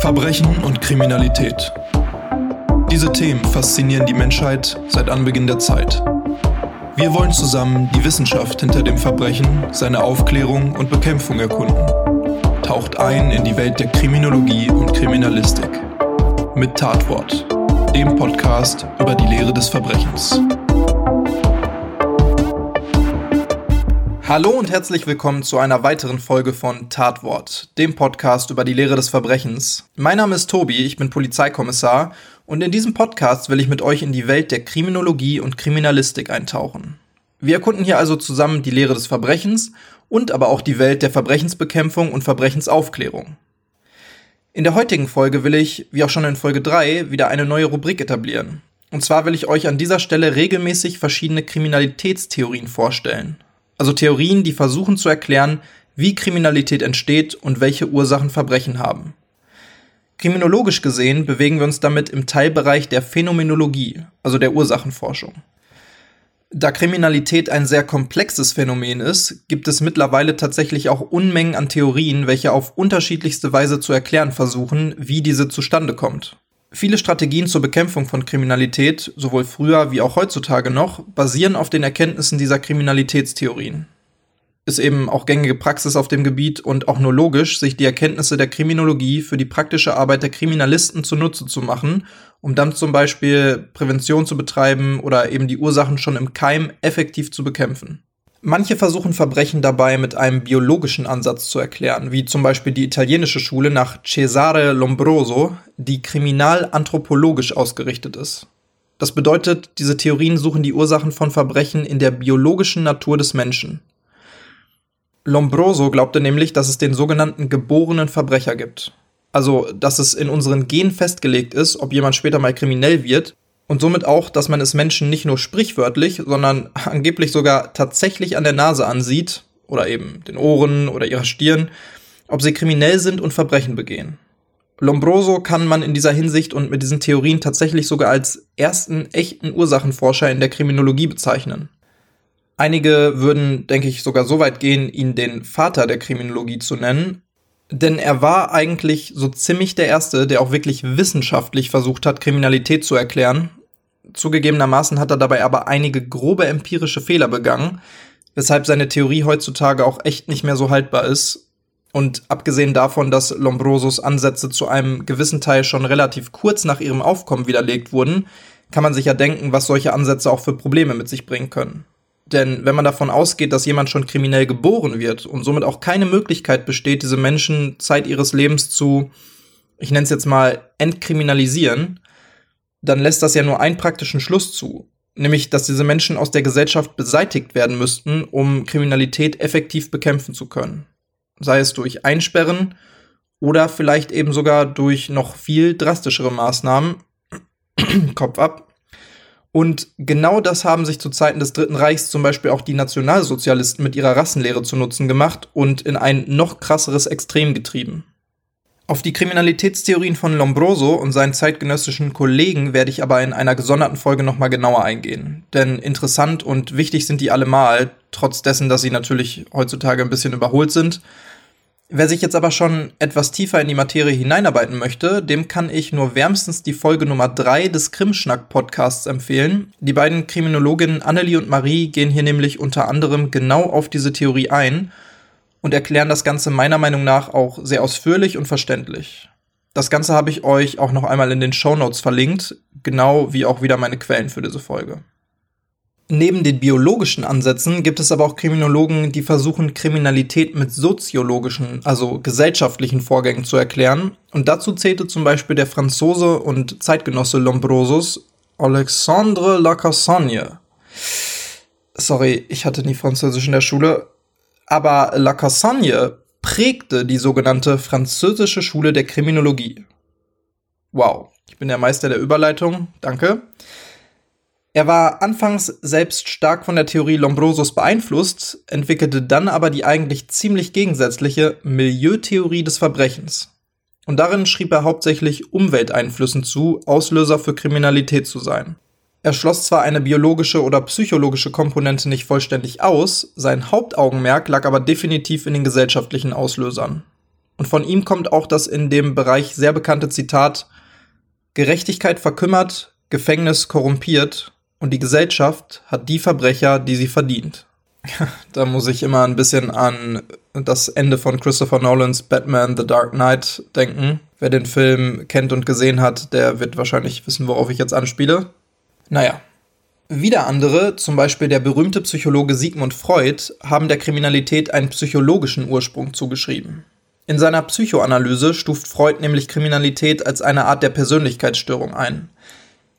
Verbrechen und Kriminalität. Diese Themen faszinieren die Menschheit seit Anbeginn der Zeit. Wir wollen zusammen die Wissenschaft hinter dem Verbrechen, seine Aufklärung und Bekämpfung erkunden. Taucht ein in die Welt der Kriminologie und Kriminalistik. Mit Tatwort, dem Podcast über die Lehre des Verbrechens. Hallo und herzlich willkommen zu einer weiteren Folge von Tatwort, dem Podcast über die Lehre des Verbrechens. Mein Name ist Tobi, ich bin Polizeikommissar und in diesem Podcast will ich mit euch in die Welt der Kriminologie und Kriminalistik eintauchen. Wir erkunden hier also zusammen die Lehre des Verbrechens und aber auch die Welt der Verbrechensbekämpfung und Verbrechensaufklärung. In der heutigen Folge will ich, wie auch schon in Folge 3, wieder eine neue Rubrik etablieren. Und zwar will ich euch an dieser Stelle regelmäßig verschiedene Kriminalitätstheorien vorstellen also Theorien, die versuchen zu erklären, wie Kriminalität entsteht und welche Ursachen Verbrechen haben. Kriminologisch gesehen bewegen wir uns damit im Teilbereich der Phänomenologie, also der Ursachenforschung. Da Kriminalität ein sehr komplexes Phänomen ist, gibt es mittlerweile tatsächlich auch Unmengen an Theorien, welche auf unterschiedlichste Weise zu erklären versuchen, wie diese zustande kommt. Viele Strategien zur Bekämpfung von Kriminalität, sowohl früher wie auch heutzutage noch, basieren auf den Erkenntnissen dieser Kriminalitätstheorien. Ist eben auch gängige Praxis auf dem Gebiet und auch nur logisch, sich die Erkenntnisse der Kriminologie für die praktische Arbeit der Kriminalisten zunutze zu machen, um dann zum Beispiel Prävention zu betreiben oder eben die Ursachen schon im Keim effektiv zu bekämpfen. Manche versuchen Verbrechen dabei mit einem biologischen Ansatz zu erklären, wie zum Beispiel die italienische Schule nach Cesare Lombroso, die kriminalanthropologisch ausgerichtet ist. Das bedeutet, diese Theorien suchen die Ursachen von Verbrechen in der biologischen Natur des Menschen. Lombroso glaubte nämlich, dass es den sogenannten geborenen Verbrecher gibt. Also, dass es in unseren Genen festgelegt ist, ob jemand später mal kriminell wird und somit auch, dass man es Menschen nicht nur sprichwörtlich, sondern angeblich sogar tatsächlich an der Nase ansieht, oder eben den Ohren oder ihrer Stirn, ob sie kriminell sind und Verbrechen begehen. Lombroso kann man in dieser Hinsicht und mit diesen Theorien tatsächlich sogar als ersten echten Ursachenforscher in der Kriminologie bezeichnen. Einige würden, denke ich, sogar so weit gehen, ihn den Vater der Kriminologie zu nennen, denn er war eigentlich so ziemlich der Erste, der auch wirklich wissenschaftlich versucht hat, Kriminalität zu erklären. Zugegebenermaßen hat er dabei aber einige grobe empirische Fehler begangen, weshalb seine Theorie heutzutage auch echt nicht mehr so haltbar ist. Und abgesehen davon, dass Lombrosos Ansätze zu einem gewissen Teil schon relativ kurz nach ihrem Aufkommen widerlegt wurden, kann man sich ja denken, was solche Ansätze auch für Probleme mit sich bringen können. Denn wenn man davon ausgeht, dass jemand schon kriminell geboren wird und somit auch keine Möglichkeit besteht, diese Menschen Zeit ihres Lebens zu, ich nenne es jetzt mal, entkriminalisieren, dann lässt das ja nur einen praktischen Schluss zu. Nämlich, dass diese Menschen aus der Gesellschaft beseitigt werden müssten, um Kriminalität effektiv bekämpfen zu können. Sei es durch Einsperren oder vielleicht eben sogar durch noch viel drastischere Maßnahmen, Kopf ab, und genau das haben sich zu Zeiten des Dritten Reichs zum Beispiel auch die Nationalsozialisten mit ihrer Rassenlehre zu Nutzen gemacht und in ein noch krasseres Extrem getrieben. Auf die Kriminalitätstheorien von Lombroso und seinen zeitgenössischen Kollegen werde ich aber in einer gesonderten Folge nochmal genauer eingehen. Denn interessant und wichtig sind die allemal, trotz dessen, dass sie natürlich heutzutage ein bisschen überholt sind. Wer sich jetzt aber schon etwas tiefer in die Materie hineinarbeiten möchte, dem kann ich nur wärmstens die Folge Nummer 3 des Krimschnack-Podcasts empfehlen. Die beiden Kriminologinnen Annelie und Marie gehen hier nämlich unter anderem genau auf diese Theorie ein und erklären das Ganze meiner Meinung nach auch sehr ausführlich und verständlich. Das Ganze habe ich euch auch noch einmal in den Show Notes verlinkt, genau wie auch wieder meine Quellen für diese Folge. Neben den biologischen Ansätzen gibt es aber auch Kriminologen, die versuchen, Kriminalität mit soziologischen, also gesellschaftlichen Vorgängen zu erklären. Und dazu zählte zum Beispiel der Franzose und Zeitgenosse Lombrosos Alexandre Lacassagne. Sorry, ich hatte nie Französisch in der Schule. Aber Lacassagne prägte die sogenannte französische Schule der Kriminologie. Wow, ich bin der Meister der Überleitung, danke. Er war anfangs selbst stark von der Theorie Lombrosos beeinflusst, entwickelte dann aber die eigentlich ziemlich gegensätzliche Milieutheorie des Verbrechens. Und darin schrieb er hauptsächlich Umwelteinflüssen zu, Auslöser für Kriminalität zu sein. Er schloss zwar eine biologische oder psychologische Komponente nicht vollständig aus, sein Hauptaugenmerk lag aber definitiv in den gesellschaftlichen Auslösern. Und von ihm kommt auch das in dem Bereich sehr bekannte Zitat Gerechtigkeit verkümmert, Gefängnis korrumpiert und die Gesellschaft hat die Verbrecher, die sie verdient. da muss ich immer ein bisschen an das Ende von Christopher Nolans Batman The Dark Knight denken. Wer den Film kennt und gesehen hat, der wird wahrscheinlich wissen, worauf ich jetzt anspiele. Naja. Wieder andere, zum Beispiel der berühmte Psychologe Sigmund Freud, haben der Kriminalität einen psychologischen Ursprung zugeschrieben. In seiner Psychoanalyse stuft Freud nämlich Kriminalität als eine Art der Persönlichkeitsstörung ein.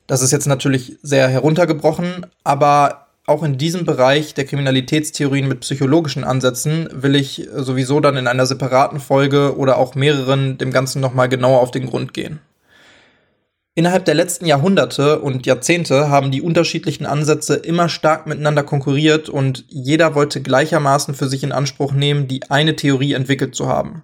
Das ist jetzt natürlich sehr heruntergebrochen, aber auch in diesem Bereich der Kriminalitätstheorien mit psychologischen Ansätzen will ich sowieso dann in einer separaten Folge oder auch mehreren dem Ganzen nochmal genauer auf den Grund gehen. Innerhalb der letzten Jahrhunderte und Jahrzehnte haben die unterschiedlichen Ansätze immer stark miteinander konkurriert und jeder wollte gleichermaßen für sich in Anspruch nehmen, die eine Theorie entwickelt zu haben.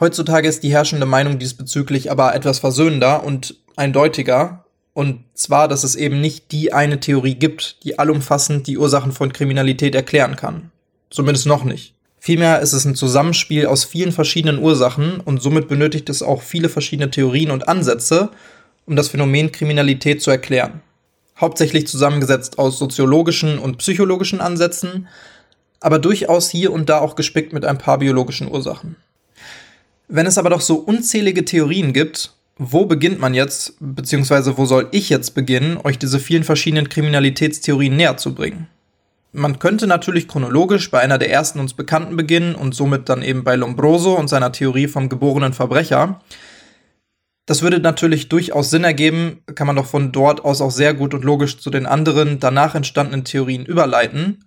Heutzutage ist die herrschende Meinung diesbezüglich aber etwas versöhnender und eindeutiger, und zwar, dass es eben nicht die eine Theorie gibt, die allumfassend die Ursachen von Kriminalität erklären kann. Zumindest noch nicht. Vielmehr ist es ein Zusammenspiel aus vielen verschiedenen Ursachen und somit benötigt es auch viele verschiedene Theorien und Ansätze, um das Phänomen Kriminalität zu erklären. Hauptsächlich zusammengesetzt aus soziologischen und psychologischen Ansätzen, aber durchaus hier und da auch gespickt mit ein paar biologischen Ursachen. Wenn es aber doch so unzählige Theorien gibt, wo beginnt man jetzt, beziehungsweise wo soll ich jetzt beginnen, euch diese vielen verschiedenen Kriminalitätstheorien näher zu bringen? Man könnte natürlich chronologisch bei einer der ersten uns bekannten beginnen und somit dann eben bei Lombroso und seiner Theorie vom geborenen Verbrecher. Das würde natürlich durchaus Sinn ergeben, kann man doch von dort aus auch sehr gut und logisch zu den anderen danach entstandenen Theorien überleiten.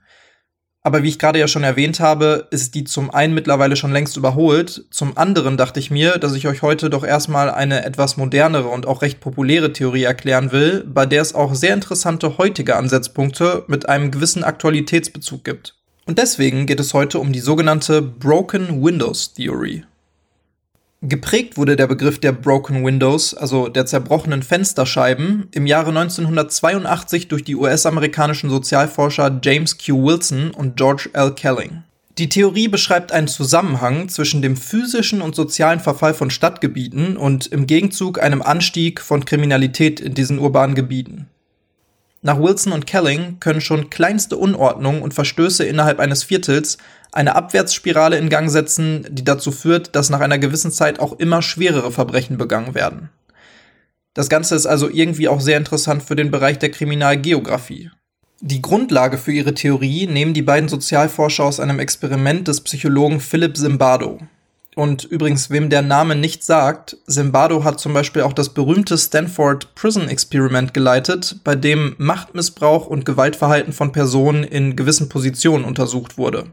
Aber wie ich gerade ja schon erwähnt habe, ist die zum einen mittlerweile schon längst überholt. Zum anderen dachte ich mir, dass ich euch heute doch erstmal eine etwas modernere und auch recht populäre Theorie erklären will, bei der es auch sehr interessante heutige Ansatzpunkte mit einem gewissen Aktualitätsbezug gibt. Und deswegen geht es heute um die sogenannte Broken Windows Theory. Geprägt wurde der Begriff der Broken Windows, also der zerbrochenen Fensterscheiben, im Jahre 1982 durch die US-amerikanischen Sozialforscher James Q. Wilson und George L. Kelling. Die Theorie beschreibt einen Zusammenhang zwischen dem physischen und sozialen Verfall von Stadtgebieten und im Gegenzug einem Anstieg von Kriminalität in diesen urbanen Gebieten. Nach Wilson und Kelling können schon kleinste Unordnungen und Verstöße innerhalb eines Viertels eine Abwärtsspirale in Gang setzen, die dazu führt, dass nach einer gewissen Zeit auch immer schwerere Verbrechen begangen werden. Das Ganze ist also irgendwie auch sehr interessant für den Bereich der Kriminalgeografie. Die Grundlage für ihre Theorie nehmen die beiden Sozialforscher aus einem Experiment des Psychologen Philip Zimbardo. Und übrigens, wem der Name nicht sagt, Zimbardo hat zum Beispiel auch das berühmte Stanford Prison Experiment geleitet, bei dem Machtmissbrauch und Gewaltverhalten von Personen in gewissen Positionen untersucht wurde.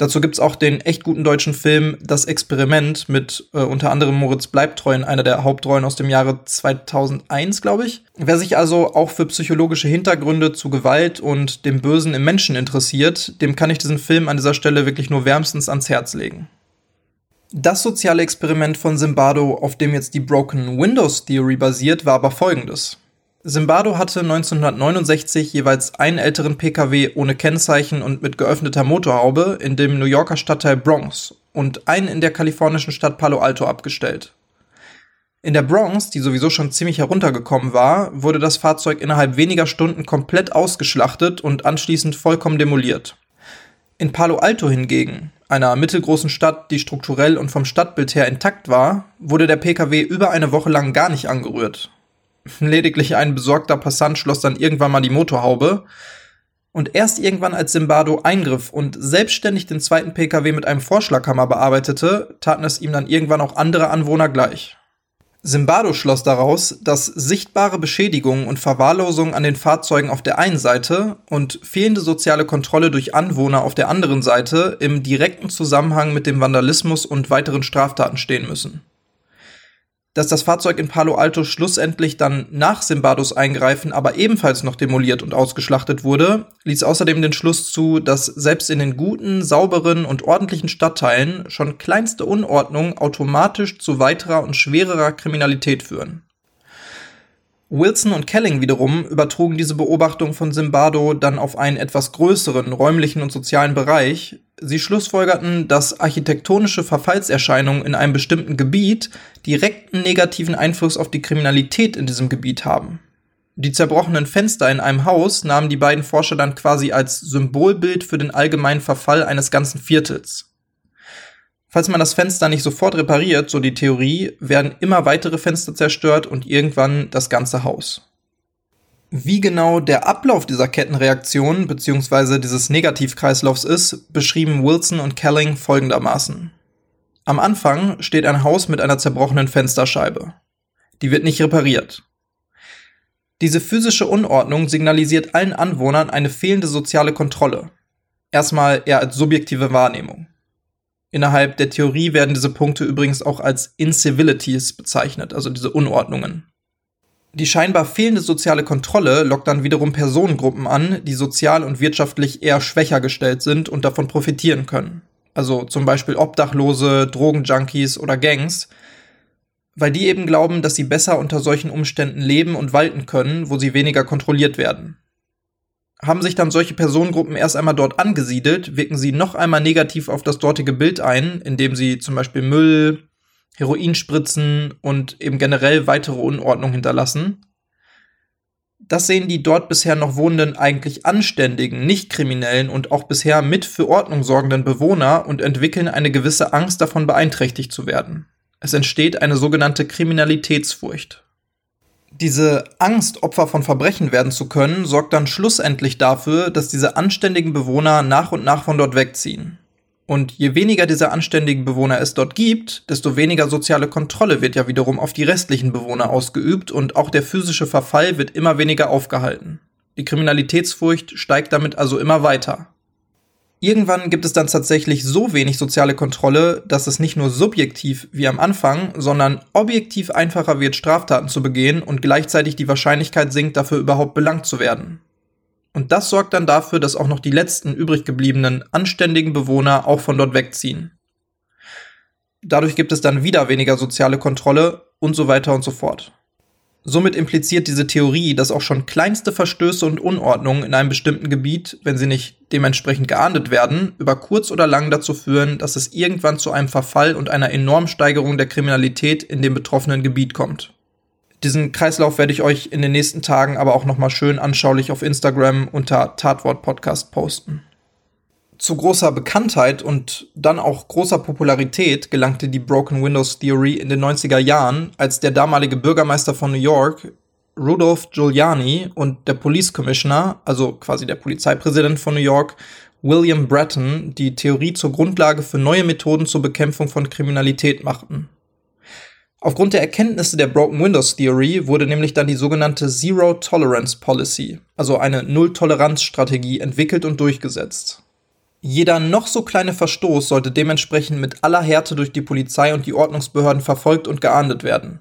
Dazu gibt's auch den echt guten deutschen Film Das Experiment mit äh, unter anderem Moritz Bleibtreu in einer der Hauptrollen aus dem Jahre 2001, glaube ich. Wer sich also auch für psychologische Hintergründe zu Gewalt und dem Bösen im Menschen interessiert, dem kann ich diesen Film an dieser Stelle wirklich nur wärmstens ans Herz legen. Das soziale Experiment von Zimbardo, auf dem jetzt die Broken Windows Theory basiert, war aber folgendes. Zimbardo hatte 1969 jeweils einen älteren Pkw ohne Kennzeichen und mit geöffneter Motorhaube in dem New Yorker Stadtteil Bronx und einen in der kalifornischen Stadt Palo Alto abgestellt. In der Bronx, die sowieso schon ziemlich heruntergekommen war, wurde das Fahrzeug innerhalb weniger Stunden komplett ausgeschlachtet und anschließend vollkommen demoliert. In Palo Alto hingegen, einer mittelgroßen Stadt, die strukturell und vom Stadtbild her intakt war, wurde der Pkw über eine Woche lang gar nicht angerührt Lediglich ein besorgter Passant schloss dann irgendwann mal die Motorhaube. Und erst irgendwann, als Simbardo eingriff und selbstständig den zweiten PKW mit einem Vorschlaghammer bearbeitete, taten es ihm dann irgendwann auch andere Anwohner gleich. Simbardo schloss daraus, dass sichtbare Beschädigungen und Verwahrlosungen an den Fahrzeugen auf der einen Seite und fehlende soziale Kontrolle durch Anwohner auf der anderen Seite im direkten Zusammenhang mit dem Vandalismus und weiteren Straftaten stehen müssen dass das Fahrzeug in Palo Alto schlussendlich dann nach Simbardos Eingreifen aber ebenfalls noch demoliert und ausgeschlachtet wurde, ließ außerdem den Schluss zu, dass selbst in den guten, sauberen und ordentlichen Stadtteilen schon kleinste Unordnungen automatisch zu weiterer und schwererer Kriminalität führen. Wilson und Kelling wiederum übertrugen diese Beobachtung von Zimbardo dann auf einen etwas größeren räumlichen und sozialen Bereich. Sie schlussfolgerten, dass architektonische Verfallserscheinungen in einem bestimmten Gebiet direkten negativen Einfluss auf die Kriminalität in diesem Gebiet haben. Die zerbrochenen Fenster in einem Haus nahmen die beiden Forscher dann quasi als Symbolbild für den allgemeinen Verfall eines ganzen Viertels. Falls man das Fenster nicht sofort repariert, so die Theorie, werden immer weitere Fenster zerstört und irgendwann das ganze Haus. Wie genau der Ablauf dieser Kettenreaktion bzw. dieses Negativkreislaufs ist, beschrieben Wilson und Kelling folgendermaßen. Am Anfang steht ein Haus mit einer zerbrochenen Fensterscheibe. Die wird nicht repariert. Diese physische Unordnung signalisiert allen Anwohnern eine fehlende soziale Kontrolle. Erstmal eher als subjektive Wahrnehmung. Innerhalb der Theorie werden diese Punkte übrigens auch als Incivilities bezeichnet, also diese Unordnungen. Die scheinbar fehlende soziale Kontrolle lockt dann wiederum Personengruppen an, die sozial und wirtschaftlich eher schwächer gestellt sind und davon profitieren können. Also zum Beispiel Obdachlose, Drogenjunkies oder Gangs, weil die eben glauben, dass sie besser unter solchen Umständen leben und walten können, wo sie weniger kontrolliert werden. Haben sich dann solche Personengruppen erst einmal dort angesiedelt, wirken sie noch einmal negativ auf das dortige Bild ein, indem sie zum Beispiel Müll, Heroinspritzen und eben generell weitere Unordnung hinterlassen. Das sehen die dort bisher noch wohnenden eigentlich anständigen, nicht kriminellen und auch bisher mit für Ordnung sorgenden Bewohner und entwickeln eine gewisse Angst davon beeinträchtigt zu werden. Es entsteht eine sogenannte Kriminalitätsfurcht. Diese Angst, Opfer von Verbrechen werden zu können, sorgt dann schlussendlich dafür, dass diese anständigen Bewohner nach und nach von dort wegziehen. Und je weniger dieser anständigen Bewohner es dort gibt, desto weniger soziale Kontrolle wird ja wiederum auf die restlichen Bewohner ausgeübt und auch der physische Verfall wird immer weniger aufgehalten. Die Kriminalitätsfurcht steigt damit also immer weiter. Irgendwann gibt es dann tatsächlich so wenig soziale Kontrolle, dass es nicht nur subjektiv wie am Anfang, sondern objektiv einfacher wird, Straftaten zu begehen und gleichzeitig die Wahrscheinlichkeit sinkt, dafür überhaupt belangt zu werden. Und das sorgt dann dafür, dass auch noch die letzten übrig gebliebenen anständigen Bewohner auch von dort wegziehen. Dadurch gibt es dann wieder weniger soziale Kontrolle und so weiter und so fort. Somit impliziert diese Theorie, dass auch schon kleinste Verstöße und Unordnungen in einem bestimmten Gebiet, wenn sie nicht dementsprechend geahndet werden, über kurz oder lang dazu führen, dass es irgendwann zu einem Verfall und einer enormen Steigerung der Kriminalität in dem betroffenen Gebiet kommt. Diesen Kreislauf werde ich euch in den nächsten Tagen aber auch nochmal schön anschaulich auf Instagram unter Tatwort Podcast posten. Zu großer Bekanntheit und dann auch großer Popularität gelangte die Broken Windows Theory in den 90er Jahren, als der damalige Bürgermeister von New York, Rudolph Giuliani, und der Police Commissioner, also quasi der Polizeipräsident von New York, William Bratton, die Theorie zur Grundlage für neue Methoden zur Bekämpfung von Kriminalität machten. Aufgrund der Erkenntnisse der Broken Windows Theory wurde nämlich dann die sogenannte Zero Tolerance Policy, also eine Null-Toleranz-Strategie, entwickelt und durchgesetzt. Jeder noch so kleine Verstoß sollte dementsprechend mit aller Härte durch die Polizei und die Ordnungsbehörden verfolgt und geahndet werden.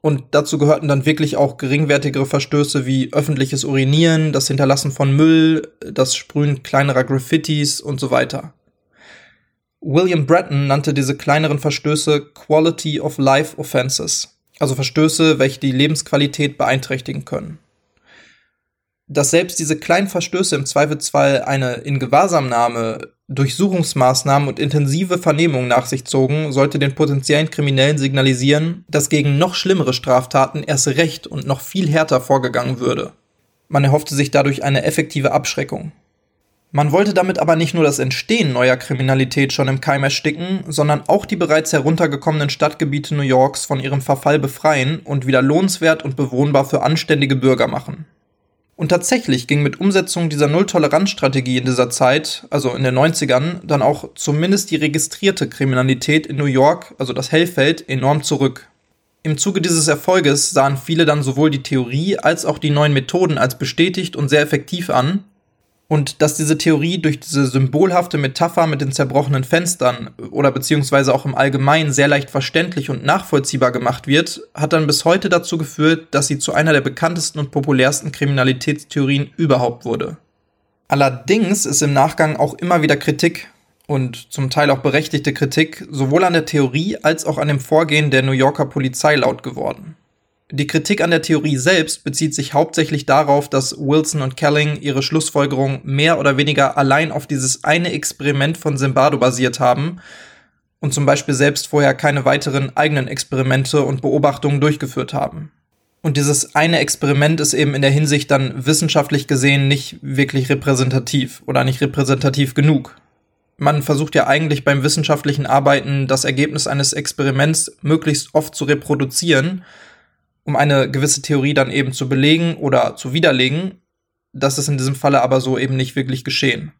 Und dazu gehörten dann wirklich auch geringwertigere Verstöße wie öffentliches Urinieren, das Hinterlassen von Müll, das Sprühen kleinerer Graffitis und so weiter. William Bratton nannte diese kleineren Verstöße Quality of Life Offenses, also Verstöße, welche die Lebensqualität beeinträchtigen können dass selbst diese kleinen Verstöße im Zweifelsfall eine Ingewahrsamnahme, Durchsuchungsmaßnahmen und intensive Vernehmungen nach sich zogen, sollte den potenziellen Kriminellen signalisieren, dass gegen noch schlimmere Straftaten erst recht und noch viel härter vorgegangen würde. Man erhoffte sich dadurch eine effektive Abschreckung. Man wollte damit aber nicht nur das Entstehen neuer Kriminalität schon im Keim ersticken, sondern auch die bereits heruntergekommenen Stadtgebiete New Yorks von ihrem Verfall befreien und wieder lohnenswert und bewohnbar für anständige Bürger machen. Und tatsächlich ging mit Umsetzung dieser Null-Toleranz-Strategie in dieser Zeit, also in den 90ern, dann auch zumindest die registrierte Kriminalität in New York, also das Hellfeld, enorm zurück. Im Zuge dieses Erfolges sahen viele dann sowohl die Theorie als auch die neuen Methoden als bestätigt und sehr effektiv an und dass diese Theorie durch diese symbolhafte Metapher mit den zerbrochenen Fenstern oder beziehungsweise auch im Allgemeinen sehr leicht verständlich und nachvollziehbar gemacht wird, hat dann bis heute dazu geführt, dass sie zu einer der bekanntesten und populärsten Kriminalitätstheorien überhaupt wurde. Allerdings ist im Nachgang auch immer wieder Kritik und zum Teil auch berechtigte Kritik sowohl an der Theorie als auch an dem Vorgehen der New Yorker Polizei laut geworden. Die Kritik an der Theorie selbst bezieht sich hauptsächlich darauf, dass Wilson und Kelling ihre Schlussfolgerung mehr oder weniger allein auf dieses eine Experiment von Zimbardo basiert haben und zum Beispiel selbst vorher keine weiteren eigenen Experimente und Beobachtungen durchgeführt haben. Und dieses eine Experiment ist eben in der Hinsicht dann wissenschaftlich gesehen nicht wirklich repräsentativ oder nicht repräsentativ genug. Man versucht ja eigentlich beim wissenschaftlichen Arbeiten das Ergebnis eines Experiments möglichst oft zu reproduzieren, um eine gewisse Theorie dann eben zu belegen oder zu widerlegen. Das ist in diesem Falle aber so eben nicht wirklich geschehen.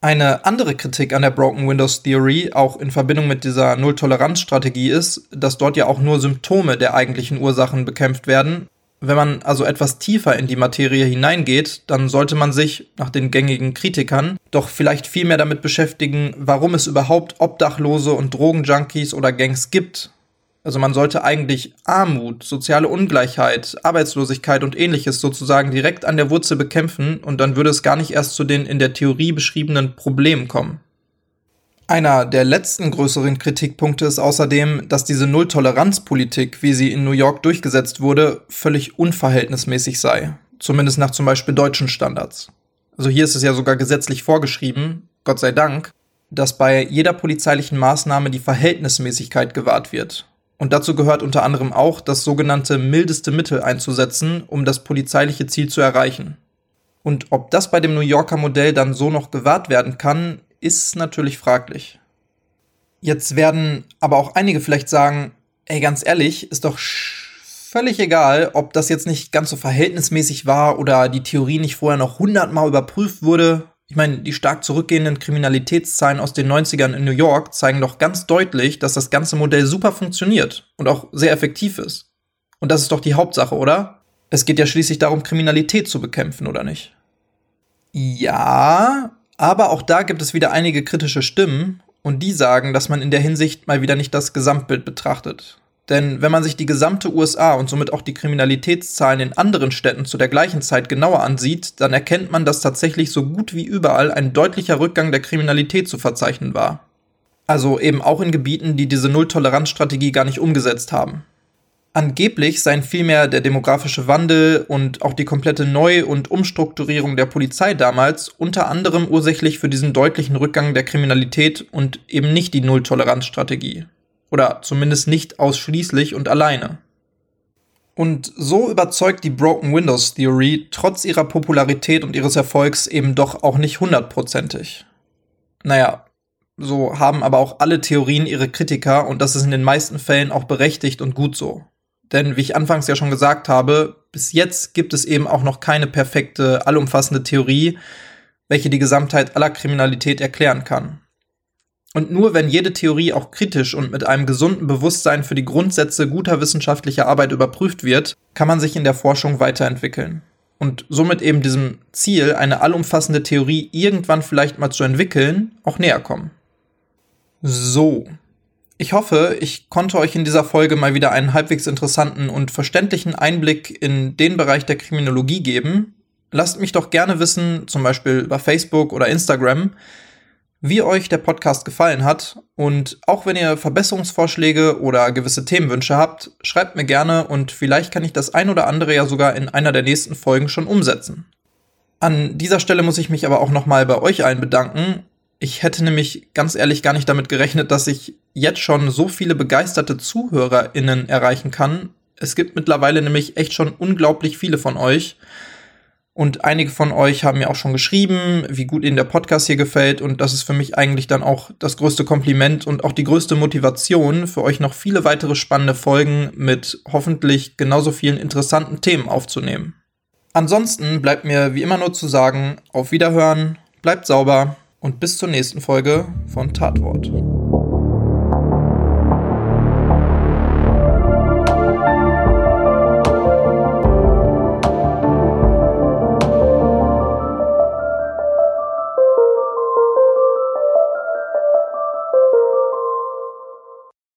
Eine andere Kritik an der Broken Windows Theory, auch in Verbindung mit dieser Null-Toleranz-Strategie, ist, dass dort ja auch nur Symptome der eigentlichen Ursachen bekämpft werden. Wenn man also etwas tiefer in die Materie hineingeht, dann sollte man sich, nach den gängigen Kritikern, doch vielleicht viel mehr damit beschäftigen, warum es überhaupt Obdachlose und Drogenjunkies oder Gangs gibt also man sollte eigentlich Armut, soziale Ungleichheit, Arbeitslosigkeit und ähnliches sozusagen direkt an der Wurzel bekämpfen und dann würde es gar nicht erst zu den in der Theorie beschriebenen Problemen kommen. Einer der letzten größeren Kritikpunkte ist außerdem, dass diese Null-Toleranz-Politik, wie sie in New York durchgesetzt wurde, völlig unverhältnismäßig sei. Zumindest nach zum Beispiel deutschen Standards. Also hier ist es ja sogar gesetzlich vorgeschrieben, Gott sei Dank, dass bei jeder polizeilichen Maßnahme die Verhältnismäßigkeit gewahrt wird. Und dazu gehört unter anderem auch, das sogenannte mildeste Mittel einzusetzen, um das polizeiliche Ziel zu erreichen. Und ob das bei dem New Yorker Modell dann so noch gewahrt werden kann, ist natürlich fraglich. Jetzt werden aber auch einige vielleicht sagen, ey, ganz ehrlich, ist doch völlig egal, ob das jetzt nicht ganz so verhältnismäßig war oder die Theorie nicht vorher noch hundertmal überprüft wurde. Ich meine, die stark zurückgehenden Kriminalitätszahlen aus den 90ern in New York zeigen doch ganz deutlich, dass das ganze Modell super funktioniert und auch sehr effektiv ist. Und das ist doch die Hauptsache, oder? Es geht ja schließlich darum, Kriminalität zu bekämpfen, oder nicht? Ja, aber auch da gibt es wieder einige kritische Stimmen und die sagen, dass man in der Hinsicht mal wieder nicht das Gesamtbild betrachtet. Denn wenn man sich die gesamte USA und somit auch die Kriminalitätszahlen in anderen Städten zu der gleichen Zeit genauer ansieht, dann erkennt man, dass tatsächlich so gut wie überall ein deutlicher Rückgang der Kriminalität zu verzeichnen war. Also eben auch in Gebieten, die diese Null-Toleranz-Strategie gar nicht umgesetzt haben. Angeblich seien vielmehr der demografische Wandel und auch die komplette Neu- und Umstrukturierung der Polizei damals unter anderem ursächlich für diesen deutlichen Rückgang der Kriminalität und eben nicht die Null-Toleranz-Strategie. Oder zumindest nicht ausschließlich und alleine. Und so überzeugt die Broken Windows Theory trotz ihrer Popularität und ihres Erfolgs eben doch auch nicht hundertprozentig. Naja, so haben aber auch alle Theorien ihre Kritiker und das ist in den meisten Fällen auch berechtigt und gut so. Denn wie ich anfangs ja schon gesagt habe, bis jetzt gibt es eben auch noch keine perfekte, allumfassende Theorie, welche die Gesamtheit aller Kriminalität erklären kann. Und nur wenn jede Theorie auch kritisch und mit einem gesunden Bewusstsein für die Grundsätze guter wissenschaftlicher Arbeit überprüft wird, kann man sich in der Forschung weiterentwickeln. Und somit eben diesem Ziel, eine allumfassende Theorie irgendwann vielleicht mal zu entwickeln, auch näher kommen. So. Ich hoffe, ich konnte euch in dieser Folge mal wieder einen halbwegs interessanten und verständlichen Einblick in den Bereich der Kriminologie geben. Lasst mich doch gerne wissen, zum Beispiel bei Facebook oder Instagram, wie euch der Podcast gefallen hat. Und auch wenn ihr Verbesserungsvorschläge oder gewisse Themenwünsche habt, schreibt mir gerne und vielleicht kann ich das ein oder andere ja sogar in einer der nächsten Folgen schon umsetzen. An dieser Stelle muss ich mich aber auch nochmal bei euch allen bedanken. Ich hätte nämlich ganz ehrlich gar nicht damit gerechnet, dass ich jetzt schon so viele begeisterte ZuhörerInnen erreichen kann. Es gibt mittlerweile nämlich echt schon unglaublich viele von euch. Und einige von euch haben mir auch schon geschrieben, wie gut ihnen der Podcast hier gefällt. Und das ist für mich eigentlich dann auch das größte Kompliment und auch die größte Motivation, für euch noch viele weitere spannende Folgen mit hoffentlich genauso vielen interessanten Themen aufzunehmen. Ansonsten bleibt mir wie immer nur zu sagen, auf Wiederhören, bleibt sauber und bis zur nächsten Folge von Tatwort.